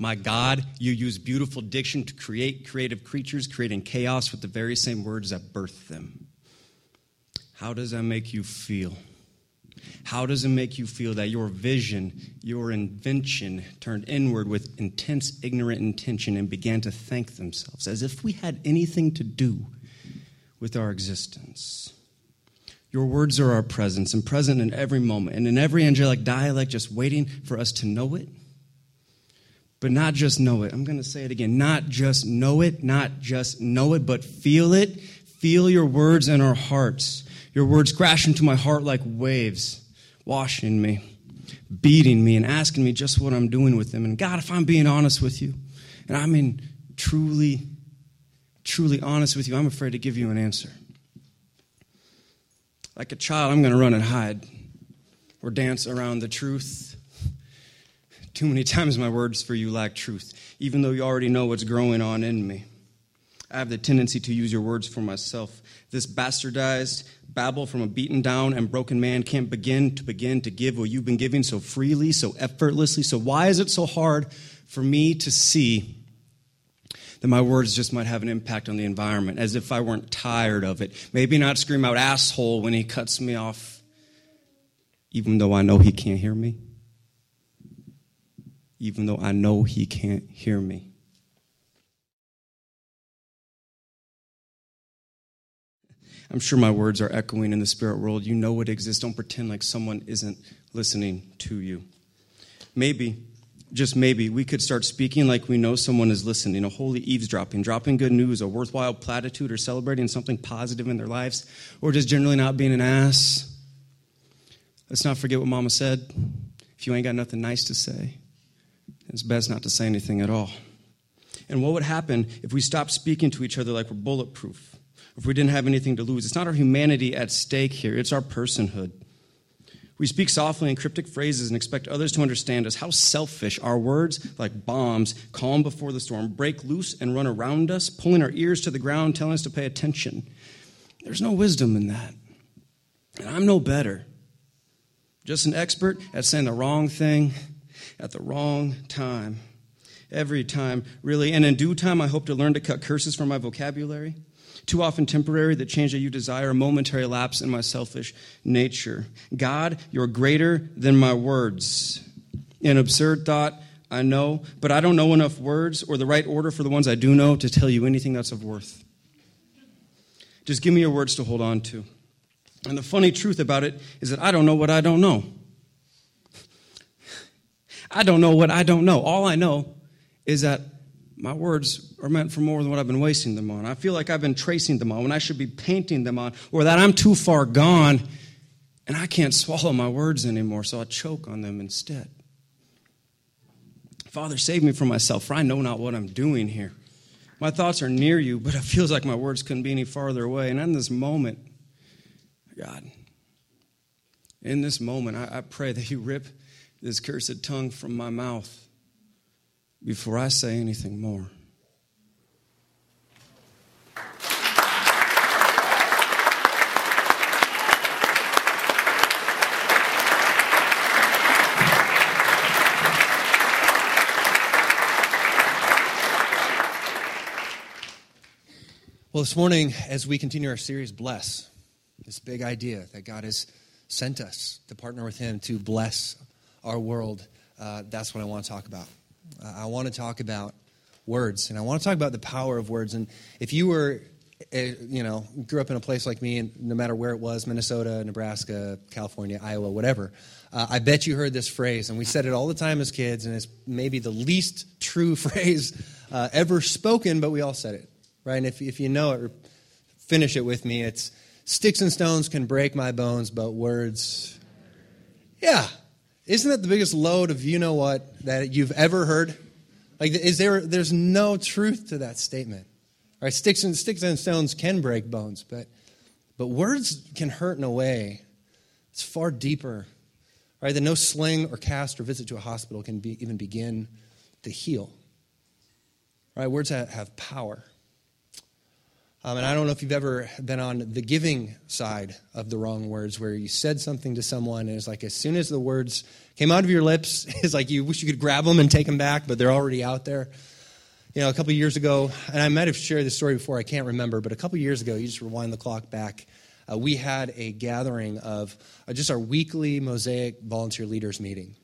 My God, you use beautiful diction to create creative creatures, creating chaos with the very same words that birthed them. How does that make you feel? How does it make you feel that your vision, your invention turned inward with intense, ignorant intention and began to thank themselves as if we had anything to do with our existence? Your words are our presence and present in every moment and in every angelic dialect, just waiting for us to know it. But not just know it. I'm going to say it again. Not just know it, not just know it, but feel it. Feel your words in our hearts. Your words crash into my heart like waves, washing me, beating me, and asking me just what I'm doing with them. And God, if I'm being honest with you, and I'm mean truly, truly honest with you, I'm afraid to give you an answer. Like a child, I'm going to run and hide or dance around the truth. Too many times my words for you lack truth, even though you already know what's growing on in me. I have the tendency to use your words for myself. This bastardized babble from a beaten down and broken man can't begin to begin to give what you've been giving so freely, so effortlessly. So why is it so hard for me to see that my words just might have an impact on the environment, as if I weren't tired of it? Maybe not scream out asshole when he cuts me off, even though I know he can't hear me. Even though I know he can't hear me. I'm sure my words are echoing in the spirit world. You know it exists. Don't pretend like someone isn't listening to you. Maybe, just maybe, we could start speaking like we know someone is listening, a holy eavesdropping, dropping good news, a worthwhile platitude, or celebrating something positive in their lives, or just generally not being an ass. Let's not forget what Mama said. If you ain't got nothing nice to say, it's best not to say anything at all. And what would happen if we stopped speaking to each other like we're bulletproof? if we didn't have anything to lose. It's not our humanity at stake here, it's our personhood. We speak softly in cryptic phrases and expect others to understand us. How selfish. Our words, like bombs, calm before the storm, break loose and run around us, pulling our ears to the ground, telling us to pay attention. There's no wisdom in that. And I'm no better. Just an expert at saying the wrong thing at the wrong time. Every time, really. And in due time, I hope to learn to cut curses from my vocabulary too often temporary, the change that you desire, a momentary lapse in my selfish nature. God, you're greater than my words. An absurd thought, I know, but I don't know enough words or the right order for the ones I do know to tell you anything that's of worth. Just give me your words to hold on to. And the funny truth about it is that I don't know what I don't know. I don't know what I don't know. All I know is that my words are meant for more than what I've been wasting them on. I feel like I've been tracing them on when I should be painting them on, or that I'm too far gone and I can't swallow my words anymore, so I choke on them instead. Father, save me from myself, for I know not what I'm doing here. My thoughts are near you, but it feels like my words couldn't be any farther away. And in this moment, God, in this moment, I, I pray that you rip this cursed tongue from my mouth before I say anything more. Well, this morning, as we continue our series, Bless, this big idea that God has sent us to partner with Him to bless our world, uh, that's what I want to talk about. I want to talk about words, and I want to talk about the power of words. And if you were, eh, you know, grew up in a place like me, and no matter where it was Minnesota, Nebraska, California, Iowa, whatever uh, I bet you heard this phrase, and we said it all the time as kids, and it's maybe the least true phrase uh, ever spoken, but we all said it, right? And if, if you know it, finish it with me. It's sticks and stones can break my bones, but words. Yeah, isn't that the biggest load of you know what that you've ever heard? Like, is there, there's no truth to that statement. Right? Sticks and, sticks and stones can break bones, but, but words can hurt in a way it's far deeper, right? That no sling or cast or visit to a hospital can be, even begin to heal. Right? Words have, have power. Um, and I don't know if you've ever been on the giving side of the wrong words, where you said something to someone, and it's like as soon as the words came out of your lips, it's like you wish you could grab them and take them back, but they're already out there. You know, a couple years ago, and I might have shared this story before, I can't remember, but a couple years ago, you just rewind the clock back, uh, we had a gathering of uh, just our weekly Mosaic volunteer leaders meeting.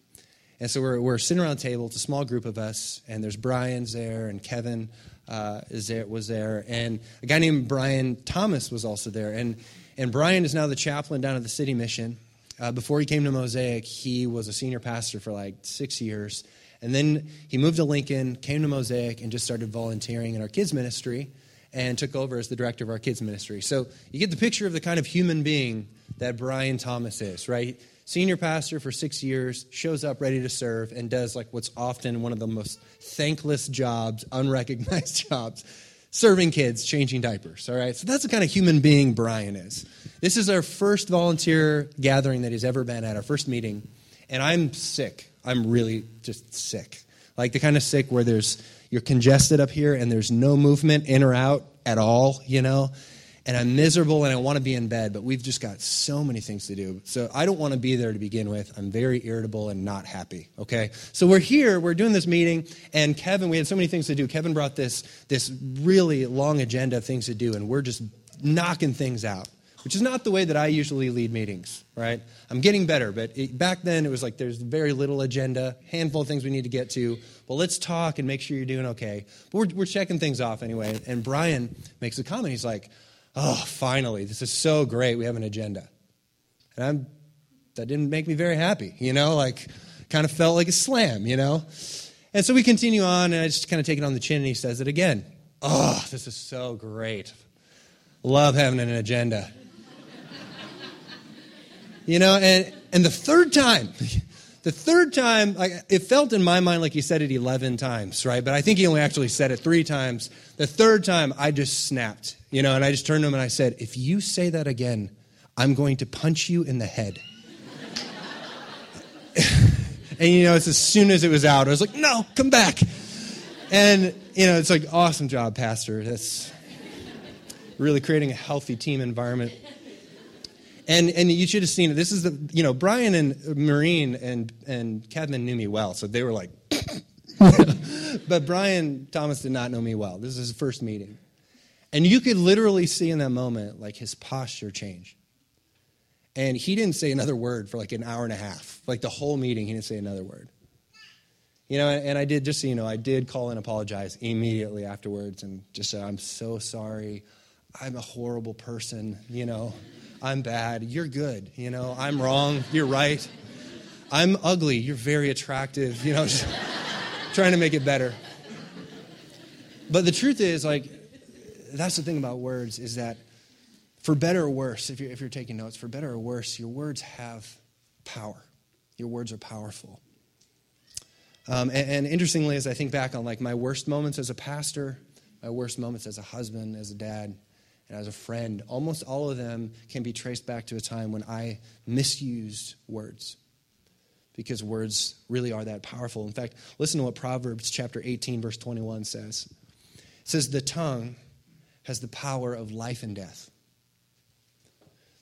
And so we're, we're sitting around the table, it's a small group of us, and there's Brian's there, and Kevin uh, is there, was there, and a guy named Brian Thomas was also there. And, and Brian is now the chaplain down at the City Mission. Uh, before he came to Mosaic, he was a senior pastor for like six years. And then he moved to Lincoln, came to Mosaic, and just started volunteering in our kids' ministry and took over as the director of our kids' ministry. So you get the picture of the kind of human being that Brian Thomas is, right? Senior pastor for six years, shows up ready to serve, and does like what's often one of the most thankless jobs, unrecognized jobs, serving kids, changing diapers. All right, so that's the kind of human being Brian is. This is our first volunteer gathering that he's ever been at, our first meeting, and I'm sick. I'm really just sick. Like the kind of sick where there's you're congested up here and there's no movement in or out at all, you know? And I'm miserable and I want to be in bed, but we've just got so many things to do. So I don't want to be there to begin with. I'm very irritable and not happy, okay? So we're here, we're doing this meeting, and Kevin, we had so many things to do. Kevin brought this, this really long agenda of things to do, and we're just knocking things out which is not the way that I usually lead meetings, right? I'm getting better, but it, back then it was like there's very little agenda, handful of things we need to get to. Well, let's talk and make sure you're doing okay. But we're, we're checking things off anyway. And Brian makes a comment. He's like, oh, finally, this is so great. We have an agenda. And I'm, that didn't make me very happy, you know, like kind of felt like a slam, you know? And so we continue on, and I just kind of take it on the chin, and he says it again. Oh, this is so great. Love having an agenda. You know, and, and the third time, the third time, it felt in my mind like he said it 11 times, right? But I think he only actually said it three times. The third time, I just snapped, you know, and I just turned to him and I said, If you say that again, I'm going to punch you in the head. and, you know, it's as soon as it was out, I was like, No, come back. And, you know, it's like, awesome job, Pastor. That's really creating a healthy team environment. And, and you should have seen it. This is the, you know, Brian and Marine and, and Kevin knew me well, so they were like, but Brian Thomas did not know me well. This is his first meeting. And you could literally see in that moment, like, his posture change. And he didn't say another word for like an hour and a half. Like the whole meeting, he didn't say another word. You know, and I did, just so you know, I did call and apologize immediately afterwards and just said, I'm so sorry. I'm a horrible person, you know. I'm bad. You're good. You know, I'm wrong. You're right. I'm ugly. You're very attractive. You know, trying to make it better. But the truth is, like, that's the thing about words is that for better or worse, if you're, if you're taking notes, for better or worse, your words have power. Your words are powerful. Um, and, and interestingly, as I think back on like my worst moments as a pastor, my worst moments as a husband, as a dad, and as a friend, almost all of them can be traced back to a time when I misused words. Because words really are that powerful. In fact, listen to what Proverbs chapter 18, verse 21 says. It says, The tongue has the power of life and death.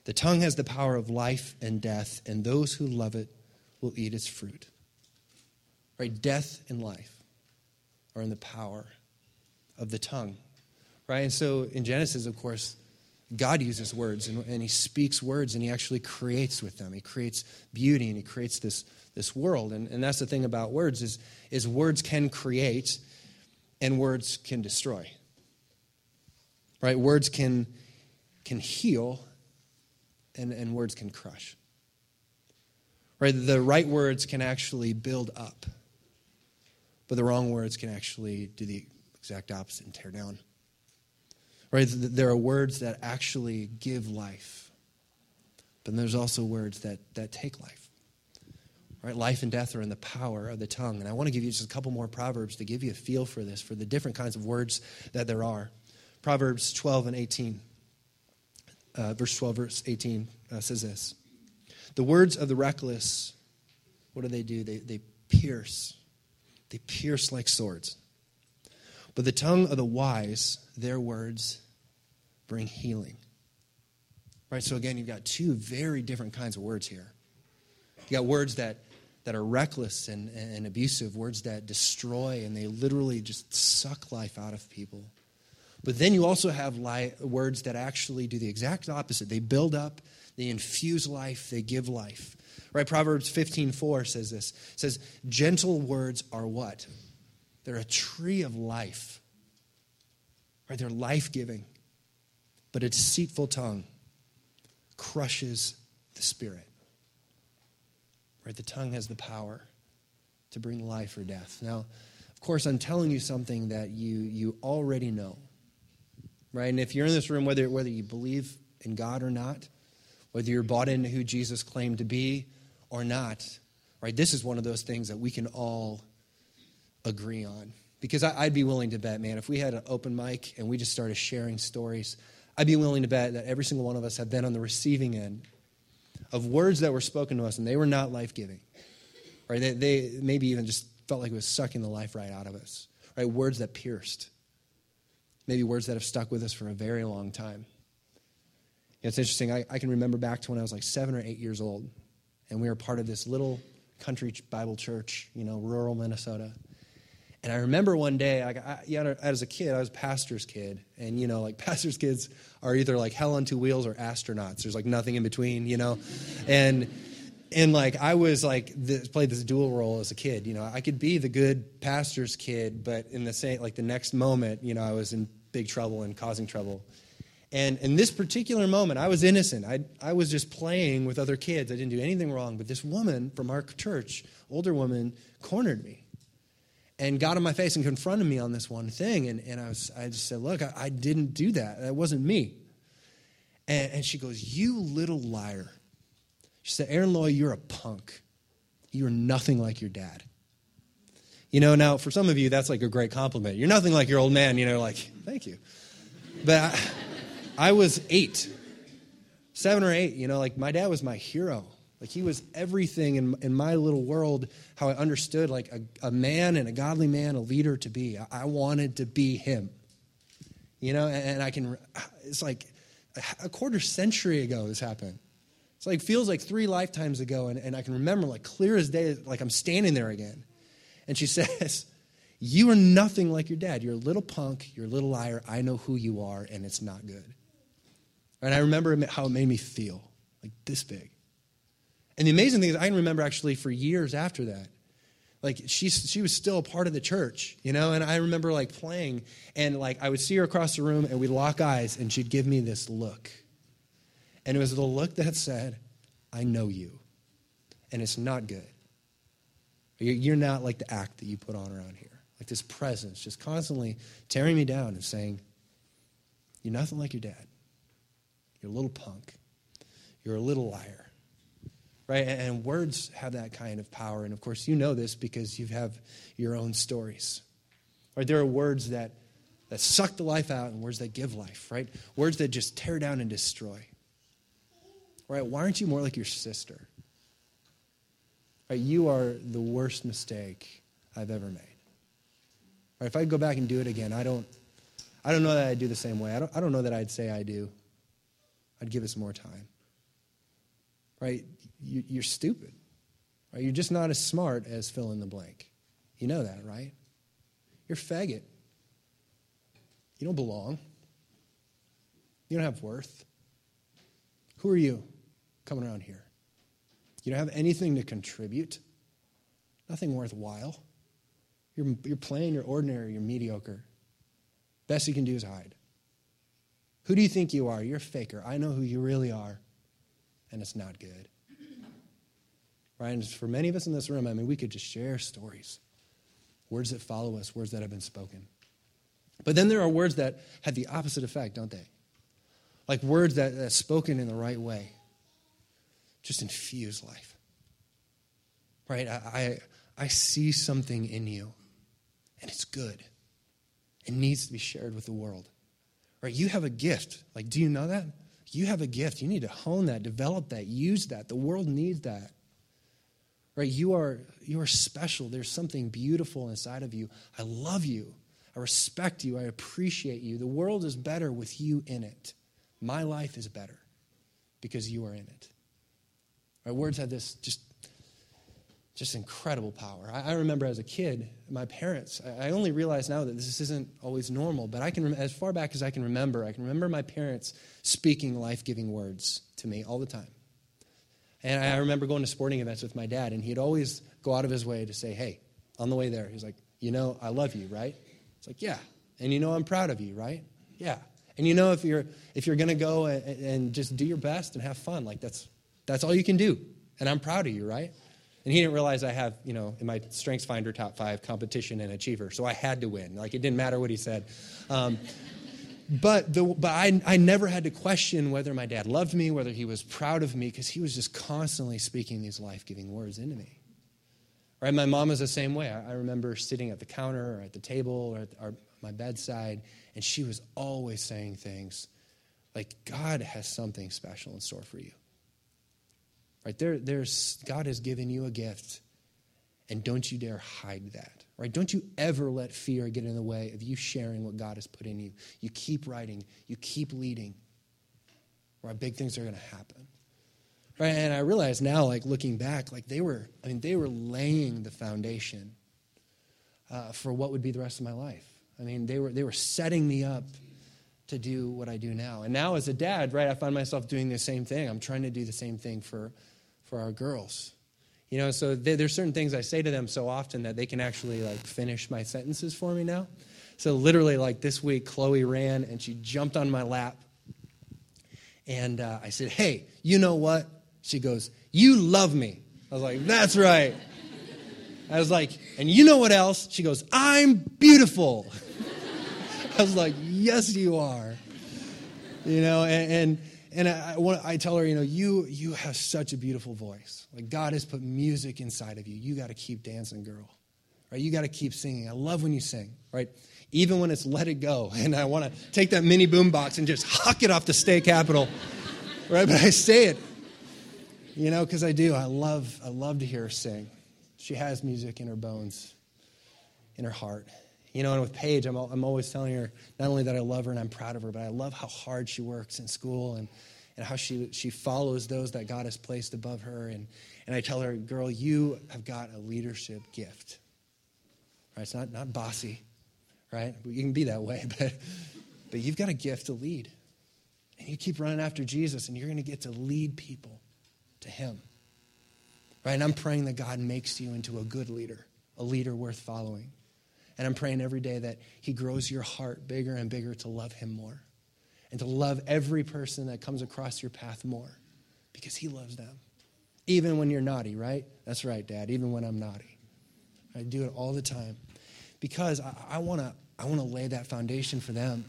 The tongue has the power of life and death, and those who love it will eat its fruit. Right? Death and life are in the power of the tongue right? And so in Genesis, of course, God uses words and, and, he speaks words and he actually creates with them. He creates beauty and he creates this, this world. And, and that's the thing about words is, is words can create and words can destroy. Right? Words can, can heal and, and words can crush. Right? The right words can actually build up, but the wrong words can actually do the exact opposite and tear down. Right? There are words that actually give life, but there's also words that, that take life. Right? Life and death are in the power of the tongue. And I want to give you just a couple more proverbs to give you a feel for this, for the different kinds of words that there are. Proverbs 12 and 18. Uh, verse 12, verse 18 uh, says this The words of the reckless, what do they do? They, they pierce. They pierce like swords. But the tongue of the wise, their words bring healing. Right? So again, you've got two very different kinds of words here. You got words that, that are reckless and, and abusive, words that destroy and they literally just suck life out of people. But then you also have li- words that actually do the exact opposite. They build up, they infuse life, they give life. Right? Proverbs 15:4 says this. It says, "Gentle words are what? They're a tree of life." Right? They're life-giving. But a deceitful tongue crushes the spirit. Right? The tongue has the power to bring life or death. Now, of course, I'm telling you something that you you already know. Right? And if you're in this room, whether whether you believe in God or not, whether you're bought into who Jesus claimed to be or not, right? This is one of those things that we can all agree on. Because I, would be willing to bet, man, if we had an open mic and we just started sharing stories, I'd be willing to bet that every single one of us have been on the receiving end of words that were spoken to us and they were not life giving. Right? They, they maybe even just felt like it was sucking the life right out of us. Right? Words that pierced. Maybe words that have stuck with us for a very long time. You know, it's interesting. I, I can remember back to when I was like seven or eight years old and we were part of this little country Bible church, you know, rural Minnesota. And I remember one day, like, I, you know, as a kid, I was pastor's kid, and you know, like pastor's kids are either like hell on two wheels or astronauts. There's like nothing in between, you know, and and like I was like this, played this dual role as a kid. You know, I could be the good pastor's kid, but in the same like the next moment, you know, I was in big trouble and causing trouble. And in this particular moment, I was innocent. I, I was just playing with other kids. I didn't do anything wrong. But this woman from our church, older woman, cornered me and got in my face and confronted me on this one thing. And, and I, was, I just said, Look, I, I didn't do that. That wasn't me. And, and she goes, You little liar. She said, Aaron Loy, you're a punk. You're nothing like your dad. You know, now for some of you, that's like a great compliment. You're nothing like your old man, you know, like, thank you. But I, I was eight, seven or eight. You know, like my dad was my hero. Like he was everything in, in my little world, how I understood like a, a man and a godly man, a leader to be. I, I wanted to be him. You know, and, and I can, it's like a quarter century ago this happened. It's like feels like three lifetimes ago, and, and I can remember like clear as day, like I'm standing there again. And she says, You are nothing like your dad. You're a little punk, you're a little liar. I know who you are, and it's not good. And I remember how it made me feel, like this big. And the amazing thing is, I can remember actually for years after that. Like she, she was still a part of the church, you know. And I remember like playing, and like I would see her across the room, and we'd lock eyes, and she'd give me this look, and it was the look that said, "I know you," and it's not good. You're not like the act that you put on around here, like this presence, just constantly tearing me down and saying, "You're nothing like your dad." You're a little punk. You're a little liar. Right? And words have that kind of power. And of course, you know this because you have your own stories. Right? There are words that, that suck the life out and words that give life, right? Words that just tear down and destroy. Right? Why aren't you more like your sister? Right? You are the worst mistake I've ever made. Right? If I go back and do it again, I don't, I don't know that I'd do the same way. I don't, I don't know that I'd say I do. I'd give us more time. Right? You, are stupid. Right? You're just not as smart as fill in the blank. You know that, right? You're faggot. You don't belong. You don't have worth. Who are you coming around here? You don't have anything to contribute, nothing worthwhile. You're, you're plain, you're ordinary, you're mediocre. Best you can do is hide. Who do you think you are? You're a faker. I know who you really are, and it's not good. Right? And for many of us in this room, I mean, we could just share stories, words that follow us, words that have been spoken. But then there are words that have the opposite effect, don't they? Like words that, that spoken in the right way just infuse life. Right? I, I, I see something in you, and it's good. It needs to be shared with the world. Right? You have a gift. Like, do you know that? You have a gift. You need to hone that, develop that, use that. The world needs that. Right? You are you are special. There's something beautiful inside of you. I love you. I respect you. I appreciate you. The world is better with you in it. My life is better because you are in it. My words have this just, just incredible power. I, I remember as a kid, my parents, I, I, only realize now that this isn't always normal, but I can, as far back as I can remember, I can remember my parents speaking life giving words to me all the time. And I remember going to sporting events with my dad, and he'd always go out of his way to say, Hey, on the way there, he's like, You know, I love you, right? It's like, Yeah. And you know, I'm proud of you, right? Yeah. And you know, if you're if you're gonna go and, and just do your best and have fun, like that's that's all you can do. And I'm proud of you, right? And he didn't realize I have, you know, in my Strengths Finder top five competition and achiever, so I had to win. Like it didn't matter what he said. Um, but the, but I, I never had to question whether my dad loved me, whether he was proud of me, because he was just constantly speaking these life giving words into me. Right? My mom was the same way. I, I remember sitting at the counter or at the table or at my bedside, and she was always saying things like, God has something special in store for you. Right? There, there's, God has given you a gift, and don't you dare hide that. Right? Don't you ever let fear get in the way of you sharing what God has put in you. You keep writing, you keep leading. Right? Big things are going to happen. Right? And I realize now, like looking back, like they were, I mean, they were laying the foundation uh, for what would be the rest of my life. I mean, they were, they were setting me up to do what I do now. And now as a dad, right, I find myself doing the same thing. I'm trying to do the same thing for, for our girls. You know, so there's certain things I say to them so often that they can actually like finish my sentences for me now. So literally, like this week, Chloe ran and she jumped on my lap, and uh, I said, "Hey, you know what?" She goes, "You love me." I was like, "That's right." I was like, "And you know what else?" She goes, "I'm beautiful." I was like, "Yes, you are." You know, and, and and I, I, I, tell her, you know, you you have such a beautiful voice. Like God has put music inside of you. You got to keep dancing, girl. Right? You got to keep singing. I love when you sing. Right? Even when it's let it go, and I want to take that mini boom box and just huck it off the state capitol. right? But I say it, you know, because I do. I love I love to hear her sing. She has music in her bones, in her heart. You know, and with Paige, I'm, I'm always telling her not only that I love her and I'm proud of her, but I love how hard she works in school and, and how she, she follows those that God has placed above her. And, and I tell her, girl, you have got a leadership gift. Right? It's not, not bossy, right? You can be that way, but, but you've got a gift to lead. And you keep running after Jesus, and you're going to get to lead people to Him. Right? And I'm praying that God makes you into a good leader, a leader worth following. And I'm praying every day that He grows your heart bigger and bigger to love Him more and to love every person that comes across your path more because He loves them. Even when you're naughty, right? That's right, Dad. Even when I'm naughty. I do it all the time because I, I want to I wanna lay that foundation for them.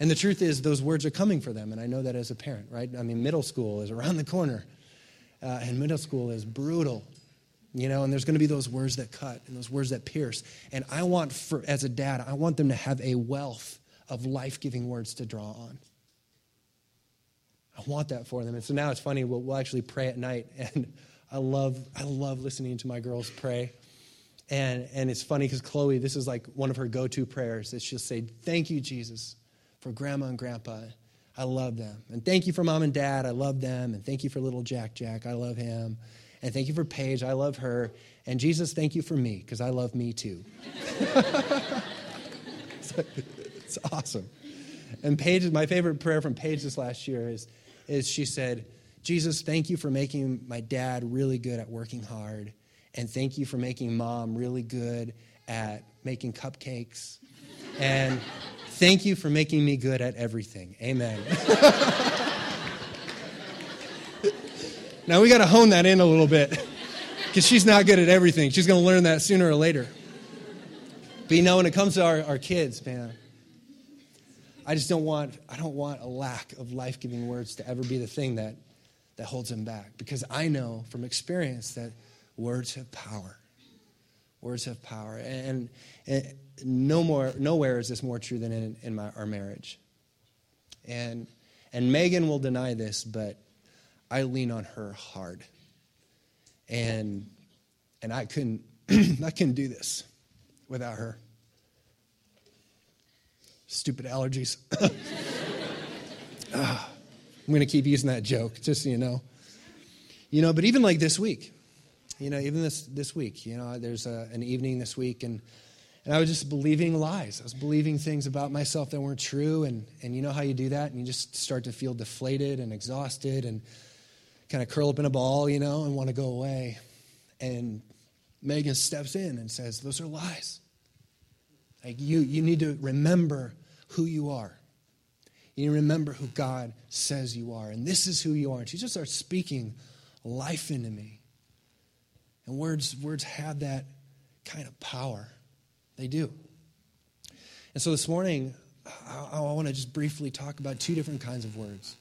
And the truth is, those words are coming for them. And I know that as a parent, right? I mean, middle school is around the corner. Uh, and middle school is brutal you know and there's going to be those words that cut and those words that pierce. And i want for as a dad i want them to have a wealth of life-giving words to draw on. I want that for them. And so now it's funny we'll, we'll actually pray at night and i love i love listening to my girls pray. And and it's funny because chloe this is like one of her go-to prayers that she'll say thank you jesus for grandma and grandpa. I love them. And thank you for mom and dad. I love them. And thank you for little jack jack. I love him and thank you for Paige. I love her. And Jesus, thank you for me, because I love me too. it's awesome. And Paige, my favorite prayer from Paige this last year is, is she said, Jesus, thank you for making my dad really good at working hard. And thank you for making mom really good at making cupcakes. And thank you for making me good at everything. Amen. Now we got to hone that in a little bit because she's not good at everything. She's going to learn that sooner or later. But you know, when it comes to our, our kids, man, I just don't want I don't want a lack of life-giving words to ever be the thing that that holds them back because I know from experience that words have power. Words have power, and, and no more nowhere is this more true than in, in my, our marriage. And and Megan will deny this, but I lean on her hard. And and I couldn't I couldn't do this without her. Stupid allergies. Ah, I'm going to keep using that joke, just so you know. You know, but even like this week, you know, even this, this week, you know, there's a, an evening this week, and, and I was just believing lies. I was believing things about myself that weren't true, and, and you know how you do that, and you just start to feel deflated and exhausted and kind of curl up in a ball, you know, and want to go away. And Megan steps in and says, Those are lies. Like you, you need to remember who you are. You remember who God says you are. And this is who you are. And she just starts speaking life into me. And words, words have that kind of power. They do. And so this morning, I, I want to just briefly talk about two different kinds of words.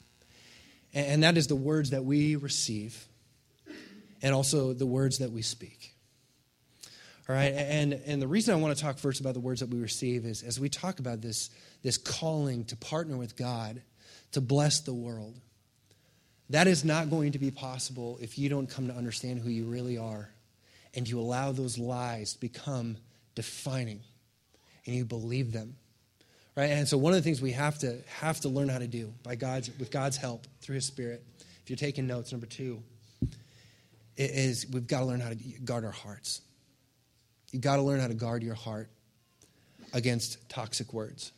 And, that is the words that we receive and also the words that we speak. All right, and, and the reason I want to talk first about the words that we receive is as we talk about this, this calling to partner with God to bless the world, that is not going to be possible if you don't come to understand who you really are and you allow those lies to become defining and you believe them. Right? And so one of the things we have to have to learn how to do by God's with God's help through his spirit. If you're taking notes, number 2 is we've got to learn how to guard our hearts. You've got to learn how to guard your heart against toxic words.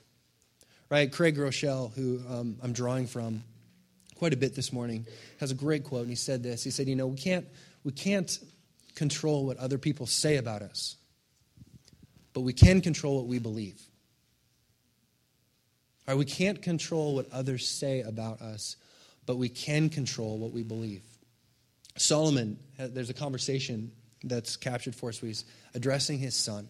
Right? Craig Groeschel, who um, I'm drawing from quite a bit this morning, has a great quote, and he said this. He said, You know, we can't, we can't control what other people say about us, but we can control what we believe. Right? We can't control what others say about us, but we can control what we believe. Solomon, there's a conversation that's captured for us where he's addressing his son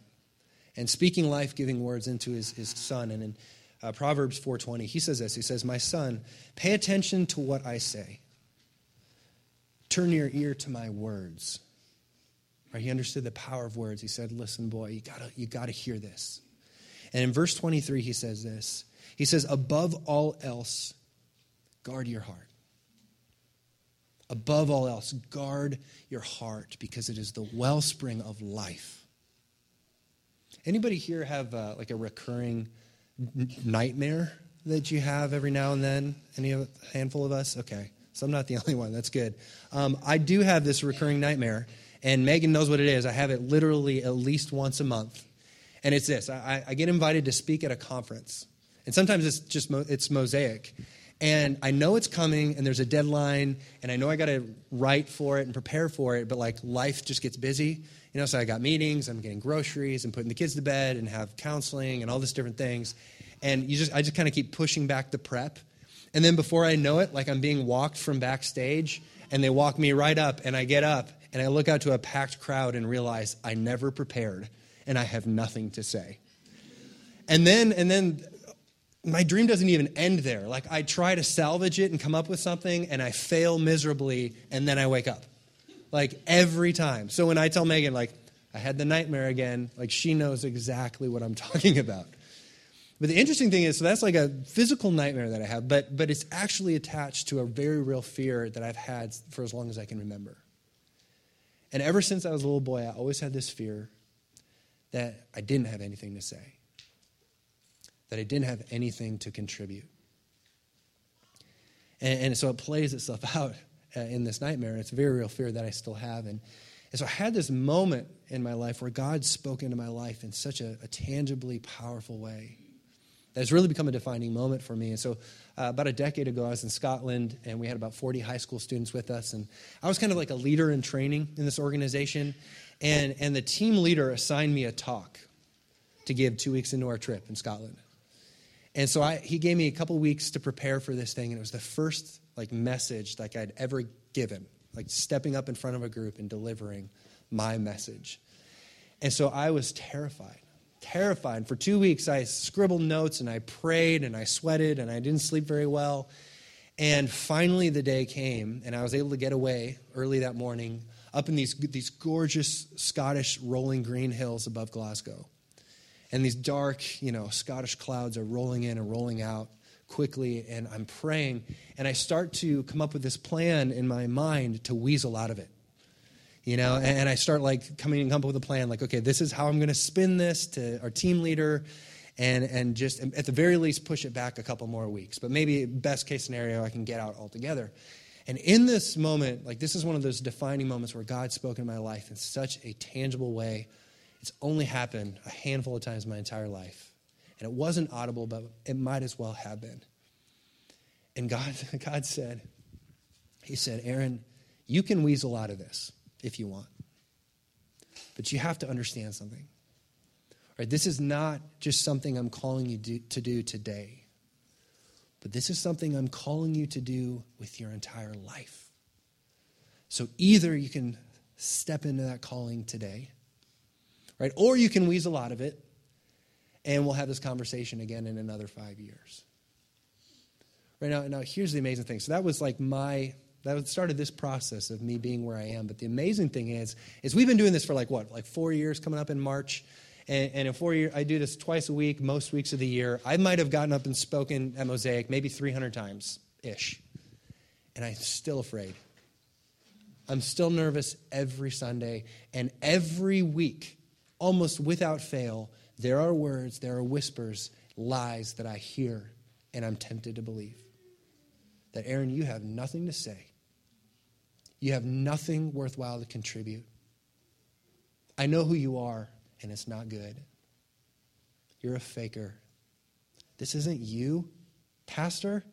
and speaking life-giving words into his, his son. And in uh, Proverbs 4.20, he says this. He says, My son, pay attention to what I say. Turn your ear to my words. Right? He understood the power of words. He said, Listen, boy, you gotta, you gotta hear this. And in verse 23, he says this. He says, Above all else, guard your heart Above all else, guard your heart because it is the wellspring of life. Anybody here have uh, like a recurring n- nightmare that you have every now and then? Any of, handful of us? Okay, so I'm not the only one. That's good. Um, I do have this recurring nightmare, and Megan knows what it is. I have it literally at least once a month, and it's this: I, I get invited to speak at a conference, and sometimes it's just mo- it's mosaic, and I know it's coming and there's a deadline and I know I got to write for it and prepare for it, but like life just gets busy. You know, so I got meetings, I'm getting groceries and putting the kids to bed and have counseling and all these different things. And you just I just kind of keep pushing back the prep. And then before I know it, like I'm being walked from backstage and they walk me right up and I get up and I look out to a packed crowd and realize I never prepared and I have nothing to say. And then and then my dream doesn't even end there. Like I try to salvage it and come up with something and I fail miserably and then I wake up. Like every time. So when I tell Megan like I had the nightmare again, like she knows exactly what I'm talking about. But the interesting thing is so that's like a physical nightmare that I have, but but it's actually attached to a very real fear that I've had for as long as I can remember. And ever since I was a little boy, I always had this fear that I didn't have anything to say that I didn't have anything to contribute. And, and so it plays itself out uh, in this nightmare. It's a very real fear that I still have. And, and so I had this moment in my life where God spoke into my life in such a, a tangibly powerful way. That has really become a defining moment for me. And so, uh, about a decade ago, I was in Scotland, and we had about 40 high school students with us. And I was kind of like a leader in training in this organization. And, and the team leader assigned me a talk to give two weeks into our trip in Scotland. And so I, he gave me a couple weeks to prepare for this thing, and it was the first like message like I'd ever given, like stepping up in front of a group and delivering my message. And so I was terrified, terrified. For two weeks, I scribbled notes and I prayed and I sweated and I didn't sleep very well. And finally, the day came, and I was able to get away early that morning up in these, these gorgeous Scottish rolling green hills above Glasgow. And these dark, you know, Scottish clouds are rolling in and rolling out quickly. And I'm praying. And I start to come up with this plan in my mind to weasel out of it. You know, and I start like coming and come up with a plan like, okay, this is how I'm going to spin this to our team leader. and, and just at the very least push it back a couple more weeks. But maybe best case scenario, I can get out altogether. And in this moment, like this is one of those defining moments where God spoke in my life in such a tangible way. It's only happened a handful of times in my entire life. And it wasn't audible, but it might as well have been. And God, God said, He said, Aaron, you can weasel out of this if you want. But you have to understand something. Right, this is not just something I'm calling you do, to do today, but this is something I'm calling you to do with your entire life. So either you can step into that calling today, right, or you can weasel out of it, and we'll have this conversation again in another five years. Right now, now here's the amazing thing. So that was like my that started this process of me being where I am. But the amazing thing is, is we've been doing this for like what, like four years, coming up in March. And, and in four years, I do this twice a week, most weeks of the year. I might have gotten up and spoken at Mosaic maybe 300 times ish. And I'm still afraid. I'm still nervous every Sunday. And every week, almost without fail, there are words, there are whispers, lies that I hear, and I'm tempted to believe. That, Aaron, you have nothing to say. You have nothing worthwhile to contribute. I know who you are and it's not good. You're a faker. This isn't you, Pastor.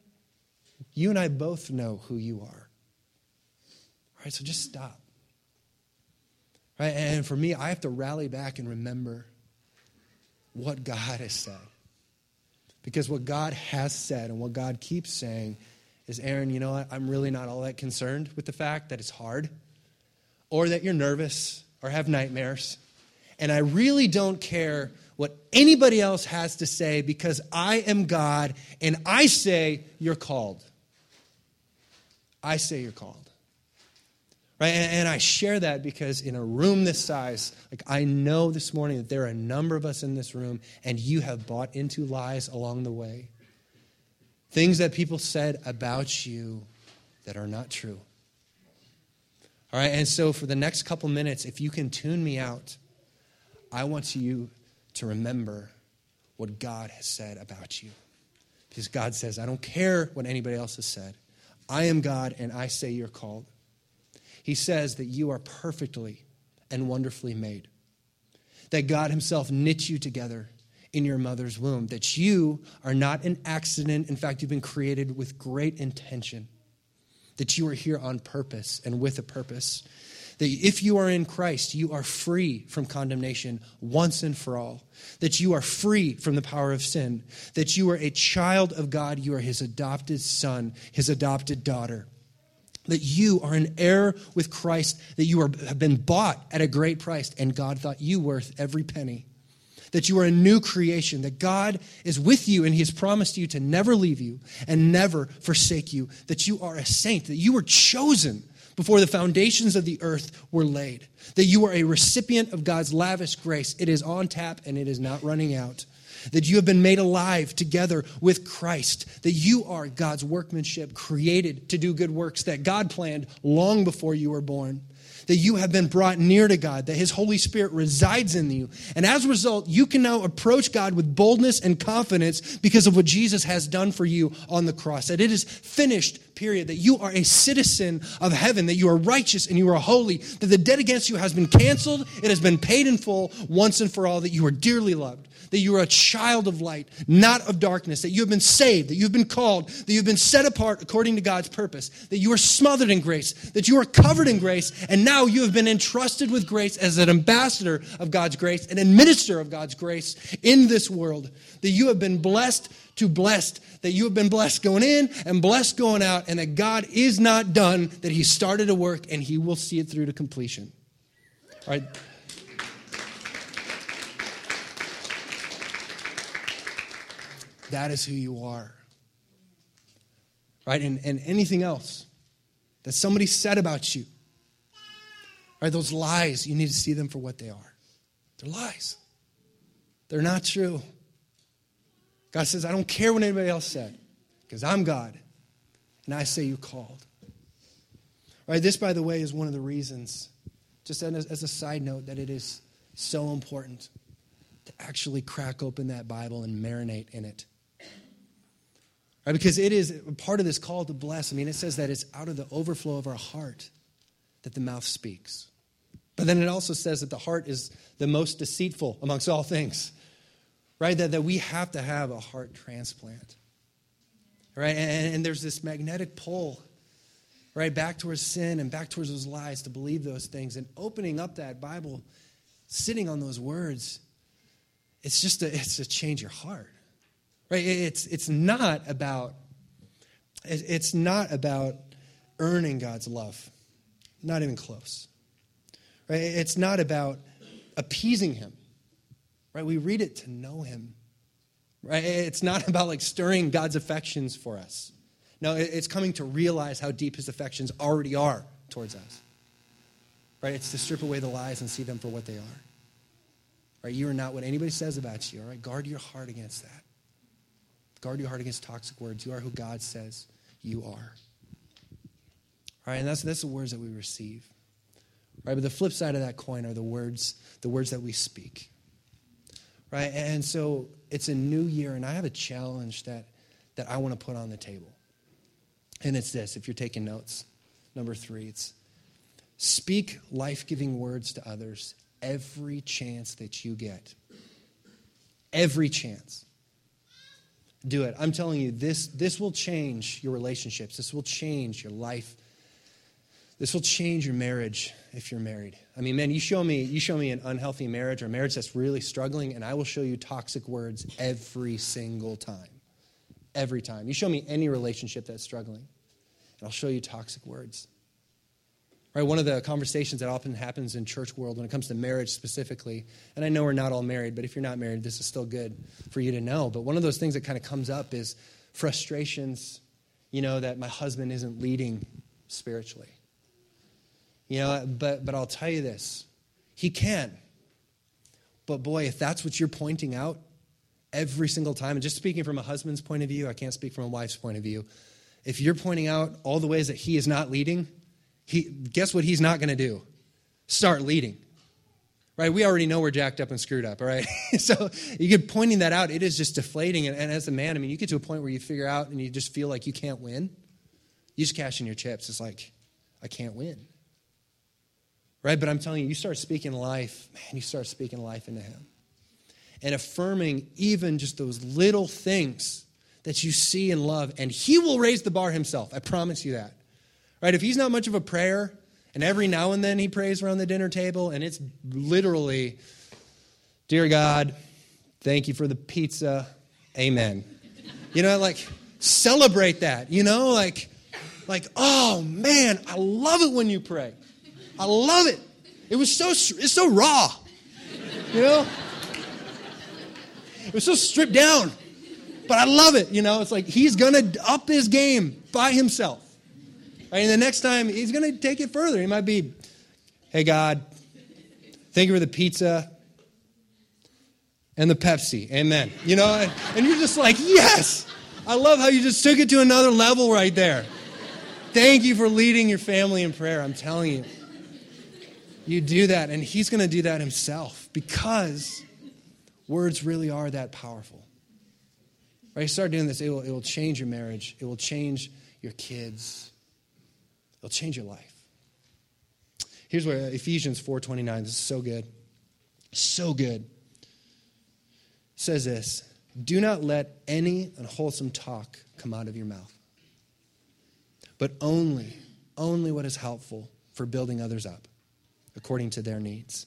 You and I both know who you are. All right, so just stop. Right? And for me, I have to rally back and remember what God has said. Because what God has said and what God keeps saying is Aaron, you know what? I'm really not all that concerned with the fact that it's hard or that you're nervous or have nightmares and I really don't care what anybody else has to say because I am God and I say you're called. I say you're called. Right? And, I share that because in a room this size, like I know this morning that there are a number of us in this room and you have bought into lies along the way. Things that people said about you that are not true. All right, and so for the next couple minutes, if you can tune me out, I want you to remember what God has said about you. Because God says, I don't care what anybody else has said. I am God and I say you're called. He says that you are perfectly and wonderfully made. That God Himself knit you together in your mother's womb. That you are not an accident. In fact, you've been created with great intention. That you are here on purpose and with a purpose. That if you are in Christ, you are free from condemnation once and for all. That you are free from the power of sin. That you are a child of God. You are his adopted son, his adopted daughter. That you are an heir with Christ. That you are, have been bought at a great price, and God thought you worth every penny that you are a new creation, that God is with you and He has promised you to never leave you and never forsake you, that you are a saint, that you were chosen before the foundations of the earth were laid. That you are a recipient of God's lavish grace. It is on tap and it is not running out. That you have been made alive together with Christ. That you are God's workmanship, created to do good works that God planned long before you were born that you have been brought near to God, that His Holy Spirit resides in you. And as a result, you can now approach God with boldness and confidence because of what Jesus has done for you on the cross. That it is finished, period. That you are a citizen of heaven, that you are righteous and you are holy, that the debt against you has been canceled, it has been paid in full once and for all, that you are dearly loved that you are a child of light, not of darkness, that you have been saved, that you've been called, that you've been set apart according to God's purpose, that you are smothered in grace, that you are covered in grace, and now you have been entrusted with grace as an ambassador of God's grace, and an administrator of God's grace in this world, that you have been blessed to blessed, that you have been blessed going in and blessed going out, and that God is not done, that He started a work and He will see it through to completion. All right. That is who you are. Right? And, and anything else that somebody said about you, right? Those lies, you need to see them for what they are. They're lies, they're not true. God says, I don't care what anybody else said because I'm God and I say you called. Right? This, by the way, is one of the reasons, just as a side note, that it is so important to actually crack open that Bible and marinate in it. Right? Because it is part of this call to bless. I mean, it says that it's out of the overflow of our heart that the mouth speaks. But then it also says that the heart is the most deceitful amongst all things, right? That, that we have to have a heart transplant, right? And, and there's this magnetic pull, right, back towards sin and back towards those lies to believe those things. And opening up that Bible, sitting on those words, it's just a, it's to change your heart, right? It's, it's not about, it's not about earning God's love, not even close. Right? It's not about appeasing him. Right? We read it to know him. Right? It's not about like stirring God's affections for us. No, it's coming to realize how deep his affections already are towards us. Right? It's to strip away the lies and see them for what they are. Right? You are not what anybody says about you. All right? Guard your heart against that. Guard your heart against toxic words. You are who God says you are. All right? And that's, that's the words that we receive. Right? But the flip side of that coin are the words, the words that we speak. Right? And so it's a new year, and I have a challenge that, that I want to put on the table. And it's this if you're taking notes. Number three, it's speak life giving words to others every chance that you get. Every chance. Do it. I'm telling you, this, this will change your relationships. This will change your life. This will change your marriage if you're married. I mean, man, you show me you show me an unhealthy marriage or a marriage that's really struggling, and I will show you toxic words every single time. Every time. You show me any relationship that's struggling, and I'll show you toxic words. Right, one of the conversations that often happens in church world when it comes to marriage specifically, and I know we're not all married, but if you're not married, this is still good for you to know. But one of those things that kind of comes up is frustrations, you know, that my husband isn't leading spiritually you know, but, but I'll tell you this He can. But boy, if that's what you're pointing out every single time, and just speaking from a husband's point of view, I can't speak from a wife's point of view. If you're pointing out all the ways that he is not leading, he, guess what he's not going to do? Start leading. Right? We already know we're jacked up and screwed up, all right? so you get pointing that out, it is just deflating. And, and as a man, I mean, you get to a point where you figure out and you just feel like you can't win. You just cash in your chips. It's like, I can't win. Right? But I'm telling you, you start speaking life, man, you start speaking life into him. And affirming even just those little things that you see and love, and he will raise the bar himself. I promise you that. Right? If he's not much of a prayer, and every now and then he prays around the dinner table, and it's literally, Dear God, thank you for the pizza. Amen. You know, like celebrate that, you know, like like, oh man, I love it when you pray. I love it. It was so it's so raw. You know? It was so stripped down. But I love it, you know? It's like he's going to up his game by himself. And the next time he's going to take it further. He might be, "Hey God, thank you for the pizza and the Pepsi. Amen." You know, and you're just like, "Yes!" I love how you just took it to another level right there. Thank you for leading your family in prayer. I'm telling you. You do that, and He's going to do that Himself because words really are that powerful. Right? You start doing this, it will, it will change your marriage, it will change your kids, it'll change your life. Here's where uh, Ephesians 4:29, this is so good. So good. It says this, do not let any unwholesome talk come out of your mouth, but only, only what is helpful for building others up according to their needs,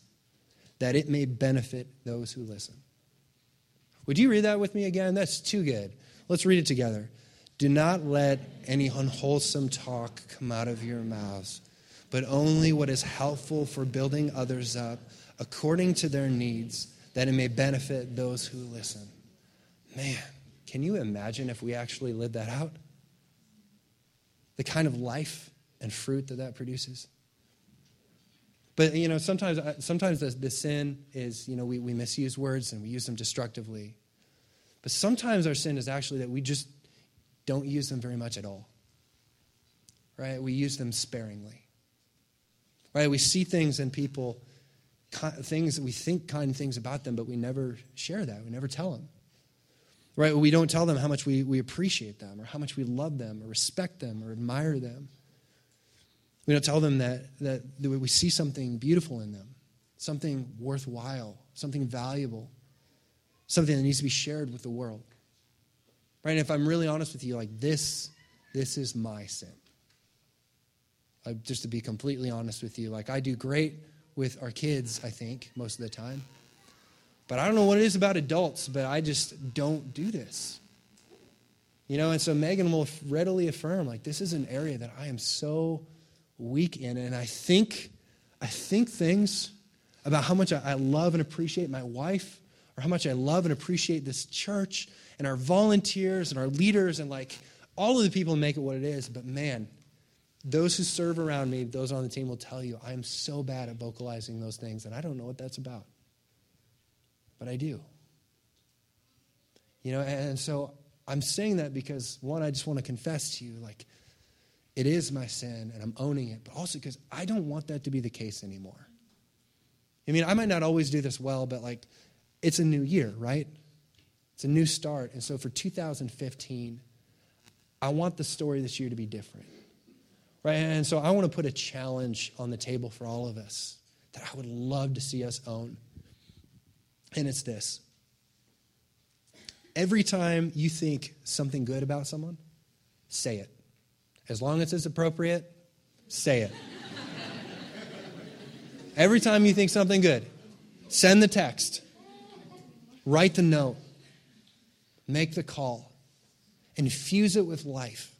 that it may benefit those who listen. Would you read that with me again? That's too good. Let's read it together. Do not let any unwholesome talk come out of your mouths, but only what is helpful for building others up according to their needs, that it may benefit those who listen. Man, can you imagine if we actually lived that out? The kind of life and fruit that that produces? But you know, sometimes uh, sometimes the, the sin is you know we, we misuse words and we use them destructively. But sometimes our sin is actually that we just don't use them very much at all. Right? We use them sparingly. Right? We see things in people things we think kind things about them, but we never share that. We never tell them. Right? We don't tell them how much we, we appreciate them or how much we love them or respect them or admire them. We don't tell them that, that, we see something beautiful in them, something worthwhile, something valuable, something that needs to be shared with the world. Right? And if I'm really honest with you, like this, this is my sin. Like, just to be completely honest with you, like I do great with our kids, I think, most of the time. But I don't know what it is about adults, but I just don't do this. You know, and so Megan will readily affirm, like, this is an area that I am so weak in. And I think, I think things about how much I love and appreciate my wife, or how much I love and appreciate this church and our volunteers and our leaders and like all of the people make it what it is. But man, those who serve around me, those on the team will tell you, I am so bad at vocalizing those things, and I don't know what that's about. But I do. You know, and so I'm saying that because, one, I just want to confess to you, like, it is my sin, and I'm owning it, but also because I don't want that to be the case anymore. I mean, I might not always do this well, but like, it's a new year, right? It's a new start. And so for 2015, I want the story this year to be different. Right? And so I want to put a challenge on the table for all of us that I would love to see us own. And it's this every time you think something good about someone, say it. As long as it's appropriate, say it. every time you think something good, send the text, write the note, make the call, infuse it with life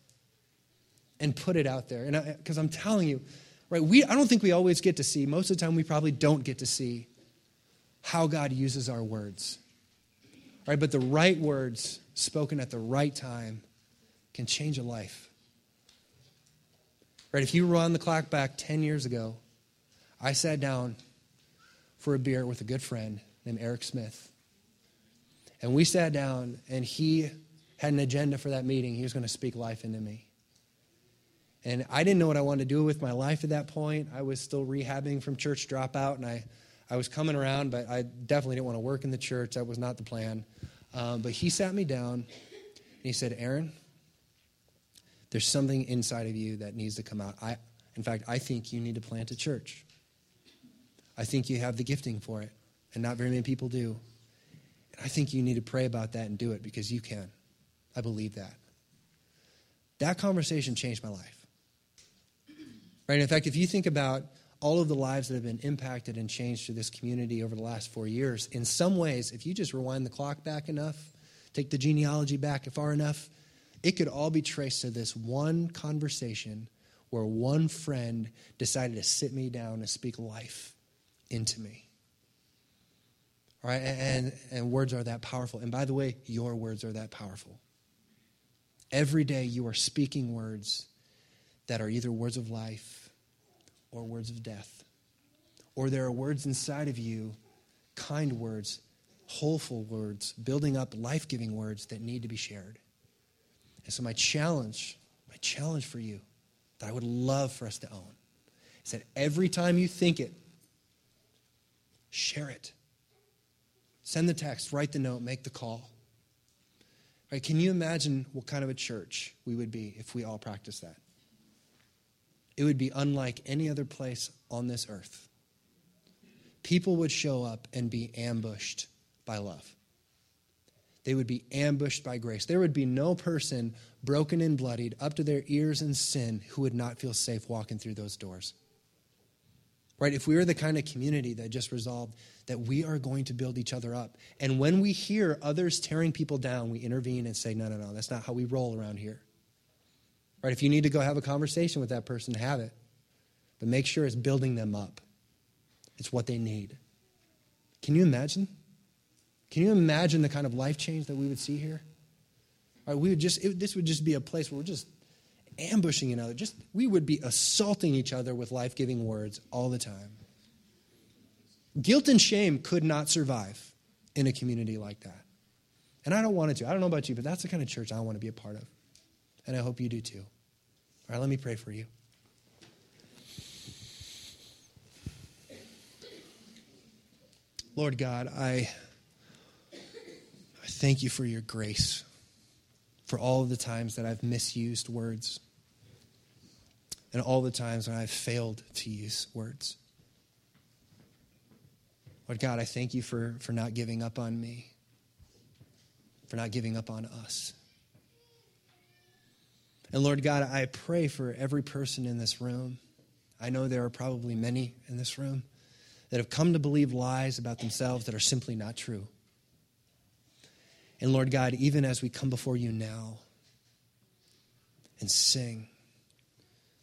and put it out there. And because I'm telling you, right, we, I don't think we always get to see, most of the time we probably don't get to see how God uses our words. Right, but the right words spoken at the right time can change a life. Right, if you run the clock back 10 years ago, I sat down for a beer with a good friend named Eric Smith. And we sat down, and he had an agenda for that meeting. He was going to speak life into me. And I didn't know what I wanted to do with my life at that point. I was still rehabbing from church dropout, and I, I was coming around, but I definitely didn't want to work in the church. That was not the plan. Um, but he sat me down, and he said, Aaron, there's something inside of you that needs to come out. I, in fact, I think you need to plant a church. I think you have the gifting for it, and not very many people do. And I think you need to pray about that and do it because you can. I believe that. That conversation changed my life. Right? In fact, if you think about all of the lives that have been impacted and changed through this community over the last four years, in some ways, if you just rewind the clock back enough, take the genealogy back far enough, it could all be traced to this one conversation where one friend decided to sit me down and speak life into me. All right? And, and words are that powerful. And by the way, your words are that powerful. Every day you are speaking words that are either words of life or words of death. Or there are words inside of you, kind words, hopeful words, building up life giving words that need to be shared. And so, my challenge, my challenge for you that I would love for us to own is that every time you think it, share it. Send the text, write the note, make the call. Right, can you imagine what kind of a church we would be if we all practiced that? it would be unlike any other place on this earth. People would show up and be ambushed by love. They would be ambushed by grace. There would be no person broken and bloodied up to their ears in sin who would not feel safe walking through those doors. Right? If we were the kind of community that just resolved that we are going to build each other up, and when we hear others tearing people down, we intervene and say, no, no, no, that's not how we roll around here. Right? If you need to go have a conversation with that person, have it. But make sure it's building them up. It's what they need. Can you imagine? Can you imagine the kind of life change that we would see here? Right, we would just it, this would just be a place where we're just ambushing each other. Just we would be assaulting each other with life-giving words all the time. Guilt and shame could not survive in a community like that. And I don't want it to. I don't know about you, but that's the kind of church I want to be a part of. And I hope you do too. All right, let me pray for you. Lord God, I thank you for your grace, for all of the times that I've misused words, and all the times when I've failed to use words. Lord God, I thank you for, for not giving up on me, for not giving up on us. And Lord God, I pray for every person in this room. I know there are probably many in this room that have come to believe lies about themselves that are simply not true. And Lord God, even as we come before you now and sing,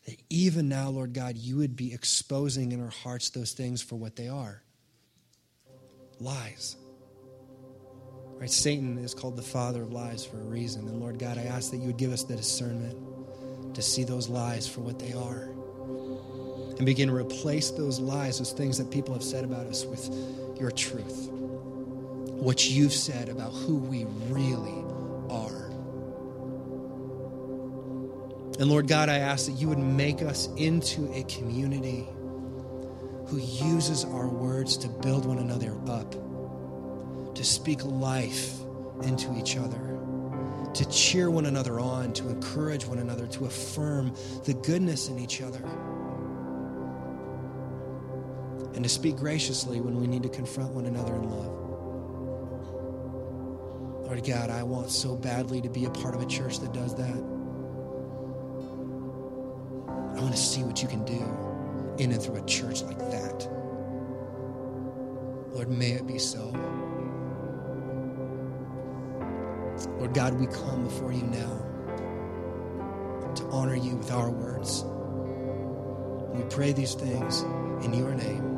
that even now, Lord God, you would be exposing in our hearts those things for what they are lies. Right? Satan is called the father of lies for a reason. And Lord God, I ask that you would give us the discernment to see those lies for what they are and begin to replace those lies, those things that people have said about us, with your truth. What you've said about who we really are. And Lord God, I ask that you would make us into a community who uses our words to build one another up, to speak life into each other, to cheer one another on, to encourage one another, to affirm the goodness in each other, and to speak graciously when we need to confront one another in love. Lord God, I want so badly to be a part of a church that does that. I want to see what you can do in and through a church like that. Lord, may it be so. Lord God, we come before you now to honor you with our words. We pray these things in your name.